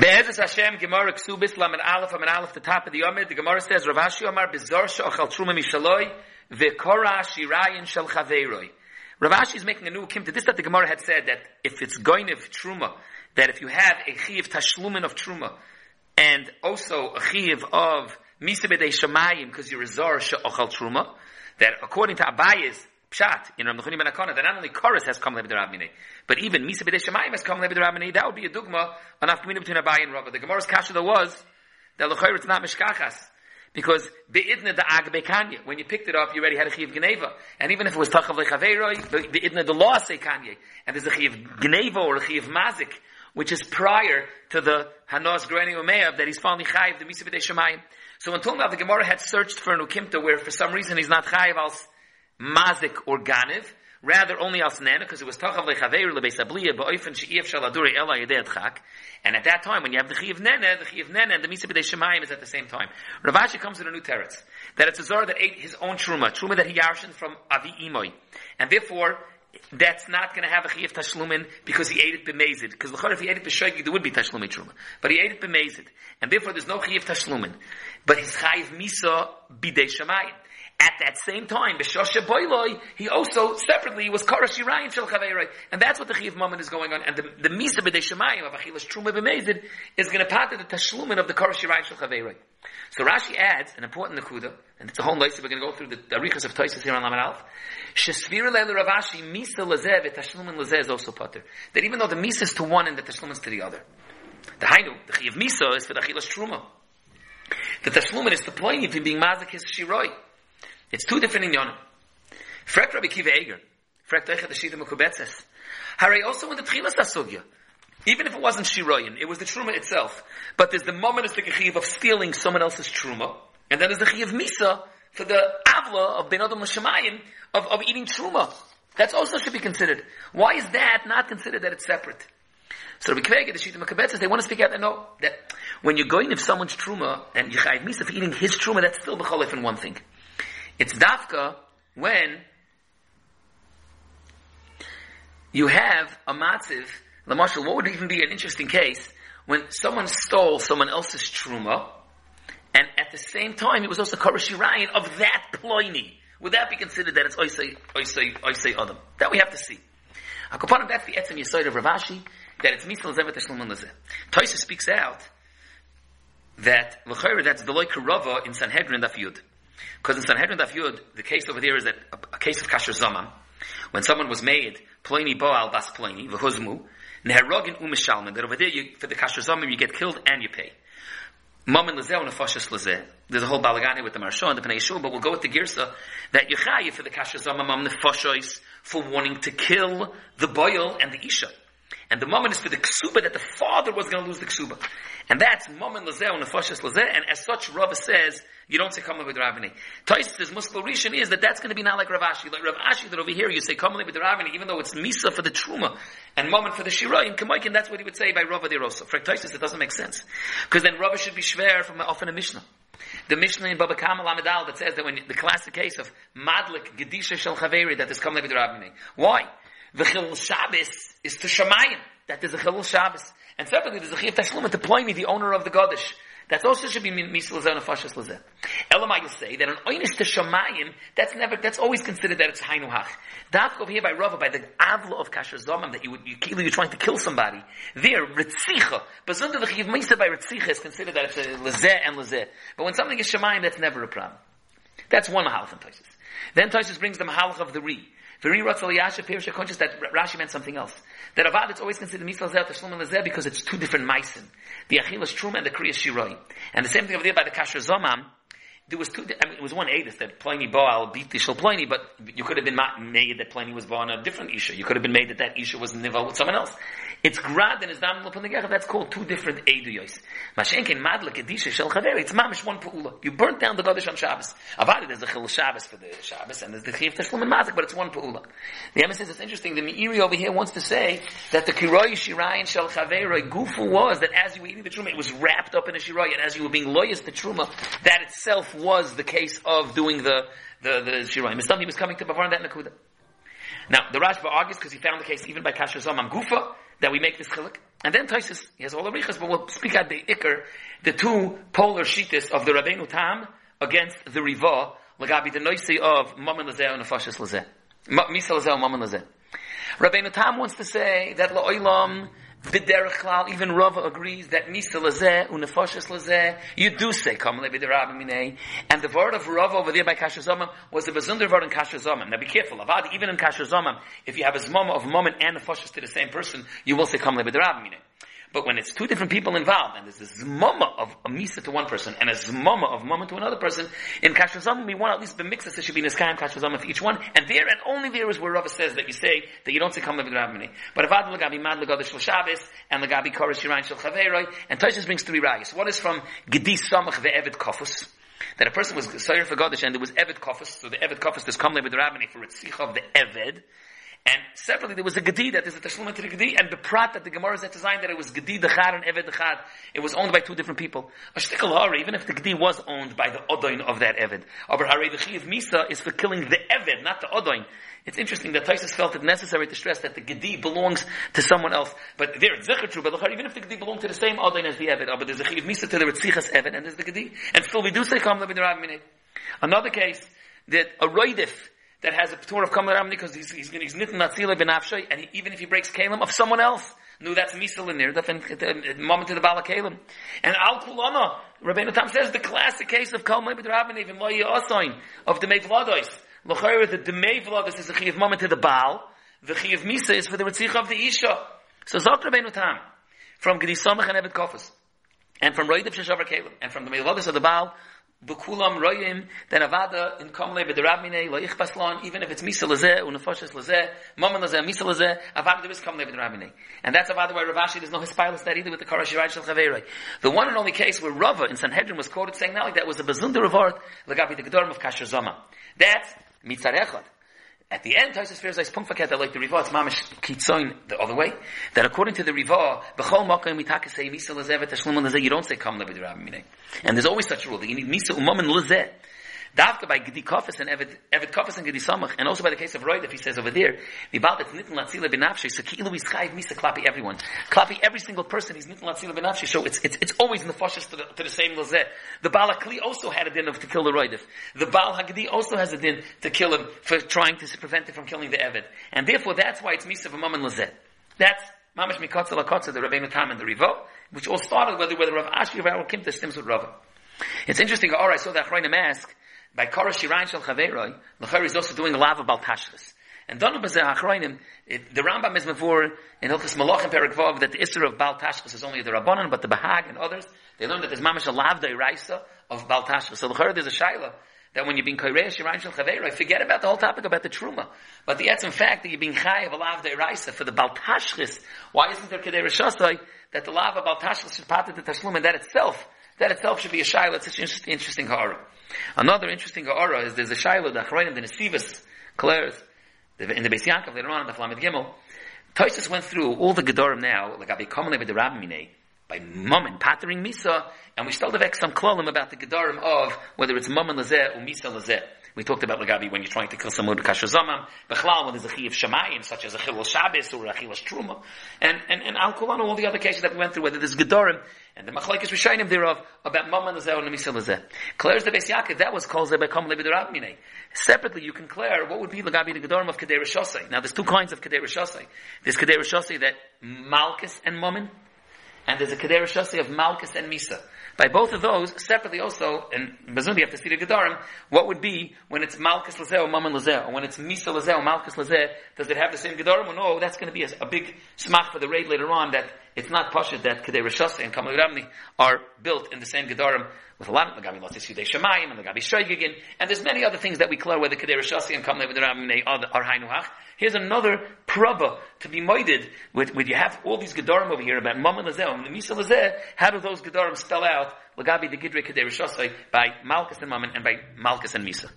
Be'ezus Hashem, Gemara Ksubis, Lamed Aleph, Lamed Aleph, the top of the Yomid, the Gemara says, Rav Ashi Omar, Bizor She'ochal Truma Mishaloi, Ve'kora Shirayin Shel Chaveiroi. Rav Ashi is making a new kim to this that the Gemara had said that if it's going of Truma, that if you have a Chiv Tashlumin of Truma, and also a Chiv of Misa B'dei Shemayim, because you're a Zor She'ochal Truma, that according to Abayis, Pshat, in Rav Nechunim ben Akona, that not only Chorus has come levi Rav but even Misa B'dei Shemayim has come levi Rav That would be a dogma on Afkamina between Abai and Rava. The Gemara's kasha there was, that L'chayr it's not Mishkachas. Because be'idna the ag bekanye. When you picked it up, you already had a chiv gneva. And even if it was tachav lechaveiroi, be'idna the law say kanye. And there's a chiv gneva or a chiv mazik, which is prior to the hanos greni umeyav that he's finally chayiv the misa b'dei shemayim. So when talking about the Gemara had searched for an ukimta where for some reason he's not chayiv als mazik or ganiv, rather only al snana, because it was tachav lechaveir lebeis abliya ba'oifen shaladuri ela yedei. And at that time, when you have the chiv nene, the chiv nene and the misa b'dei shemayim is at the same time. Rav Ashi comes with a new teretz. That it's a zor that ate his own truma, truma that he yarshin from avi imoy. And therefore, that's not going to have a chiv tashlumin because he ate it b'mezid. Because if he ate it b'shoigig, there would be tashlumin truma. But he ate it b'mezid. And therefore, there's no chiv tashlumin. But his chayiv misa b'dei shemayim. At that same time, B'shosha Boiloi, he also separately was Karash Yirayim Shel Chaveiroi. And that's what the Chiv moment is going on. And the, the Misa B'dei Shemayim of Achilas Truma B'mezid is going to part of the Tashlumin of the Karash Yirayim Shel Chaveiroi. So Rashi adds an important nakuda, and it's a whole nice, we're going to go through the Arichas of Toises here on Laman Alf. Shesvira Leil Ravashi, Misa Lazeh, Tashlumin Lazeh is also Potter. That even though the Misa is to one and the Tashlumin is to the other. The Hainu, the Chiv Misa is for the Achilas Truma. The Tashlumin is to point if being Mazik his Shiroi. It's two different inyanim. Frek Rabbi Akiva Eger. Frek Teicha the Shita Mekubetzes. Hare also in the Tchilas Asugya. Even if it wasn't Shiroyin, it was the Truma itself. But there's the moment of the Chiv of stealing someone else's Truma. And then there's the Chiv Misa for the Avla of Ben Adam L'Shemayim of, of eating Truma. That also should be considered. Why is that not considered that it's separate? So Rabbi Kvega, the Shita Mekubetzes, they want to speak out and know that when you're going if someone's Truma and you chayiv Misa for eating his Truma, that's still B'cholef in one thing. It's dafka when you have a matziv, Lamashal, what would even be an interesting case when someone stole someone else's truma, and at the same time it was also Karashirayan of that ploini. Would that be considered that it's Oisei, Oisei, Oisei Adam? That we have to see. Akopanim, that's the etzem yisoid of Ravashi, that it's Misal Zevet Eshlam Lazeh. Toisa speaks out that, l'chayr, that's the loy Rava in Sanhedrin Daf Yud. Because in Sanhedrin Daf Yud, the case over there is that a, a case of Kasher Zaman, when someone was made Pliny Boal Bas Pliny, V'huzmu, Neherogin Umishalman, that over there you, for the Kasher Zaman you get killed and you pay. Mammon Lazeh and Nefashis Lazeh. There's a whole balagani with the Marsha and the Pnei but we'll go with the Girsa that Yechayi for the Kasher Zaman Mam Nefashis for wanting to kill the boil and the Isha. And the moment is for the ksuba that the father was going to lose the ksuba. And that's moment lazeh and nefashis lazeh. And as such, Rava says, you don't say kamla with Ravini. Taisus says, is that that's going to be not like Rav Ashi. Like Rav Ashi, that over here you say kamla with Ravini, even though it's misa for the truma and moment for the shirayim, kamaykin, that's what he would say by Rava Derosa. For Taisus, it doesn't make sense. Because then Rava should be shver from often a Mishnah. The Mishnah in Baba Kamal Amidal that says that when the classic case of Madlik Gedisha Shel Chaveri that is kamla with Ravini. Why? The Chil Shabbos is to Shemayim. That there's a Chilul Shabbos. And separately, there's a Chiv Tashlum to Ploimi, the owner of the Godish. That also should be Misal Lazeh and Fashas Lazeh. Elamai will say that an Oynish to Shemayim, that's never, that's always considered that it's Hainuhach. Dafka over here by Rava, by the Avla of Kasher Zomam, that you would, you, you're trying to kill somebody. There, Ritzicha. But under the Chiv Misa by Ritzicha is considered that it's a Lazeh and Lazeh. But when something is Shemayim, that's never a problem. That's one Mahalach in Taisus. Then Taisus brings the Mahalach of the Re. Very Ratzal Pirsha conscious that Rashi meant something else. That Avad it's always considered Mitzvah Zeh Tashlum Lezeh because it's two different Meisim. The Achilas Truma and the Kriya Shiroi. And the same thing over there by the Kasher Zomam, there was two, I mean, it was one Adis that Pliny Baal beat the Shal Pliny, but you could have been made that Pliny was born a different Isha. You could have been made that that Isha was Nival with someone else. It's Grad and Izdam Lupanagach, that's called two different Eduyos. Mashenkin Madla Kedisha Shel Chaver, it's Mamish one Pa'ula. You burnt down the Gadish on Shabbos. Avadi, there's the Chil Shabbos for the Shabbos, and there's the Chiv Teshlim and Mazik, but it's one Pa'ula. The Emma says it's interesting, the Meiri over here wants to say that the Kiroi Shirayin Shel Chaver, Gufu was that as you were eating the Truma, it was wrapped up in a Shirai, and as you were being loyal to Truma, that itself was the case of doing the, the, the. It's he was coming to before that Nakuda. Now, the Rashba argues because he found the case even by Kasher Zomam Gufa that we make this chilik. And then Taisus, he has all the riches, but we'll speak at the Iker, the two polar sheetis of the Rabbeinu Tam against the Riva, Lagabi the Noisi of Mammon Lazeh and Nefashis Lazeh. Misa Lazeh and Mammon Lazeh. Rabbeinu Tam wants to say that La'olam, B'derech klal, even Rava agrees that Misa lazeh, unefoshes lazeh, you do say, come le'biderabim minei. And the word of Rava over there by Kasher was a bezunder word in Kasher Now be careful, avad, even in Kasher if you have a zmama of moment and nefoshes to the same person, you will say, come le'biderabim minei. But when it's two different people involved, and there's a zmama of a misa to one person, and a zmama of mama to another person, in kashruzam, we want at least the mixes, there should be niskayim kashruzam for each one, and there, and only there is where Rava says that you say, that you don't say kam levigrabmini. But avad legabi mad legadish shel Shabbos, and legabi korish yirayin shel chaveroi, and Toshis brings three rayas. One is from Gedis Samach ve'evet kofus, that a person was sorry for Gadish, and there was Evet Kofus, so the Evet Kofus, there's Kamle B'Drabini for Ritzich of the Evet, and separately, there was a Gedi that is a Tashlumin to the Gedi, and the Prat that the Gemara is designed that it was Gedi Dechad and Eved Dechad. It was owned by two different people. A Shtikal even if the Gedi was owned by the Odoin of that Eved. Aber Hari the of Misa is for killing the Eved, not the Odoin. It's interesting that Taisus felt it necessary to stress that the Gedi belongs to someone else. But there, Zecher true, but even if the Gedi belonged to the same Odoin as the Eved, oh, but there's a Chiv Misa to the Ritzichas Eved, and there's the Gedi. And still we do say Kam Levin Another case, that a Roidif, that has a tour of Kamal Ramni because he's, he's, he's nitten Natzila benafshay, and he, even if he breaks Kalim of someone else, no, that's in there, that's moment to the Bala Kalim. And Al Kulana, Rabbeinu Tam says the classic case of Kal Mebid Rabbin, even Loya Asain, of the Mevladois. L'chayr, the Demei Vlados is a Chiyav moment to the Baal, the Chiyav Misa is for the Ritzich of the Isha. So Zot Rabbeinu Tam, from Gedi Samach and Evet Kofas, and from Roidev Sheshavar Kalim, and from the Mevlados of the Baal, Bekulam royim, then avada in komle b'derabmine, lo ichpaslan, even if it's misa lezeh, unefoshes lezeh, maman lezeh, avada there is komle b'derabmine. And that's avada why Ravashi, there's no hispilus that either with the Karashiraj shel Chaveroi. The one and only case where Rava in Sanhedrin was quoted saying that like that was a bezunder of art, legabi the Gedorim of Kasher Zoma. That's mitzar echad. At the end, Taisus fears like Punkfaket, like the Riva, it's mamish kitzoin the other way. That according to the Riva, b'chol makom mitake say misa lezevet tashlumun lezeh, you don't say kam levid rabbi And there's always such a rule that you need misa umamin lezeh. Davka by Gedi Kofis and Evet, Evet Kofis and Gedi Samach, and also by the case of Roy, if he says over there, Vibal that's Nitin Latzila Benafshi, so Ki'ilu is Chayiv Misa Klapi everyone. Klapi every single person, he's Nitin Latzila Benafshi, so it's, it's, it's always in to the, to the same Lazeh. The Baal Akli also had a din of to kill the Roidif. The Baal Hagdi also has a din to kill him for trying to prevent him from killing the Evet. And therefore that's why it's Misa V'mam and Lazeh. That's Mamash Mikotza Lakotza, the Rabbeinu Tam and the Rivo, which all started whether, whether Rav Ashi Rav Kim to stems with Rav. It's interesting, alright, so that Achroinim ask, by Korah Shirain Shel Chaveroi, Lachar is also doing a lava bal tashlis. And Donu Bazeh Achroinim, the Rambam is before in Hilchas Malachim Perik Vav that the Isser of Tashlis is only the Rabbanon, but the Bahag and others, they learn that there's mamash a lavda iraisa of Bal Tashlis. So Lachar there's a shaila that when you're being Korah Shirain Shel Chaveroi, forget about the whole topic about the Truma. But the in fact that you're being Chai of a lavda iraisa for the Bal Tashlis, why isn't there Kedei Rishasai that the lava Bal Tashlis should part of the Tashlum and that itself, that itself should be a shaila. It's such an interesting, horror. Another interesting Ga'ara is there's a Shiloh, the Achroinim, the Nesivas, Claire's, in the Beis Yankov, later on in the Flamet Gimel, Toisus went through all the Gedorim now, like Abi Kamalei with the Rabbimine, by and pattering Misa, and we still have some klolim about the Gedorim of whether it's and lazeh or Misa lazeh. We talked about Lagabi when you're trying to kill someone with kasher zamam, bechlal when there's a chi of shemayim, such as a chilul Shabbos or a chilul truma, and and and al all the other cases that we went through, whether there's gedorim and the machlekes rishonim thereof about mama lazeh or misa lazeh. Claire's the Beis that was called zebekam lebidarabmine. Separately, you can clear what would be Lagabi the gedorim of kedei. Now, there's two kinds of kedei. There's kedei that malchus and mumin, and there's a kedei rishosei of malchus and misa. By both of those, separately also, and Bazundi you have to see the Gedarim, what would be when it's Malkus Lazeh or Mammon Lazeh, or when it's Misa Lazeh or Malkus Lazeh, does it have the same Gedarim? Well, no, that's going to be a, a, big smach for the raid later on that it's not Pashit that Kedei Rishase and Kamal Ramni are built in the same Gedarim with a lot and Lagabi Shoygigin, and there's many other things that we clear whether Kedei Rishase and Ramni are, Hainuach. Here's another praba to be moided with, with you have all these Gedarim over here about Mammon Lazeh and the Misa Lazeh, how do those Gedarim spell out Lagabi the Gidre Kedei Rishase by Malchus and Mammon and by Malchus and Misa?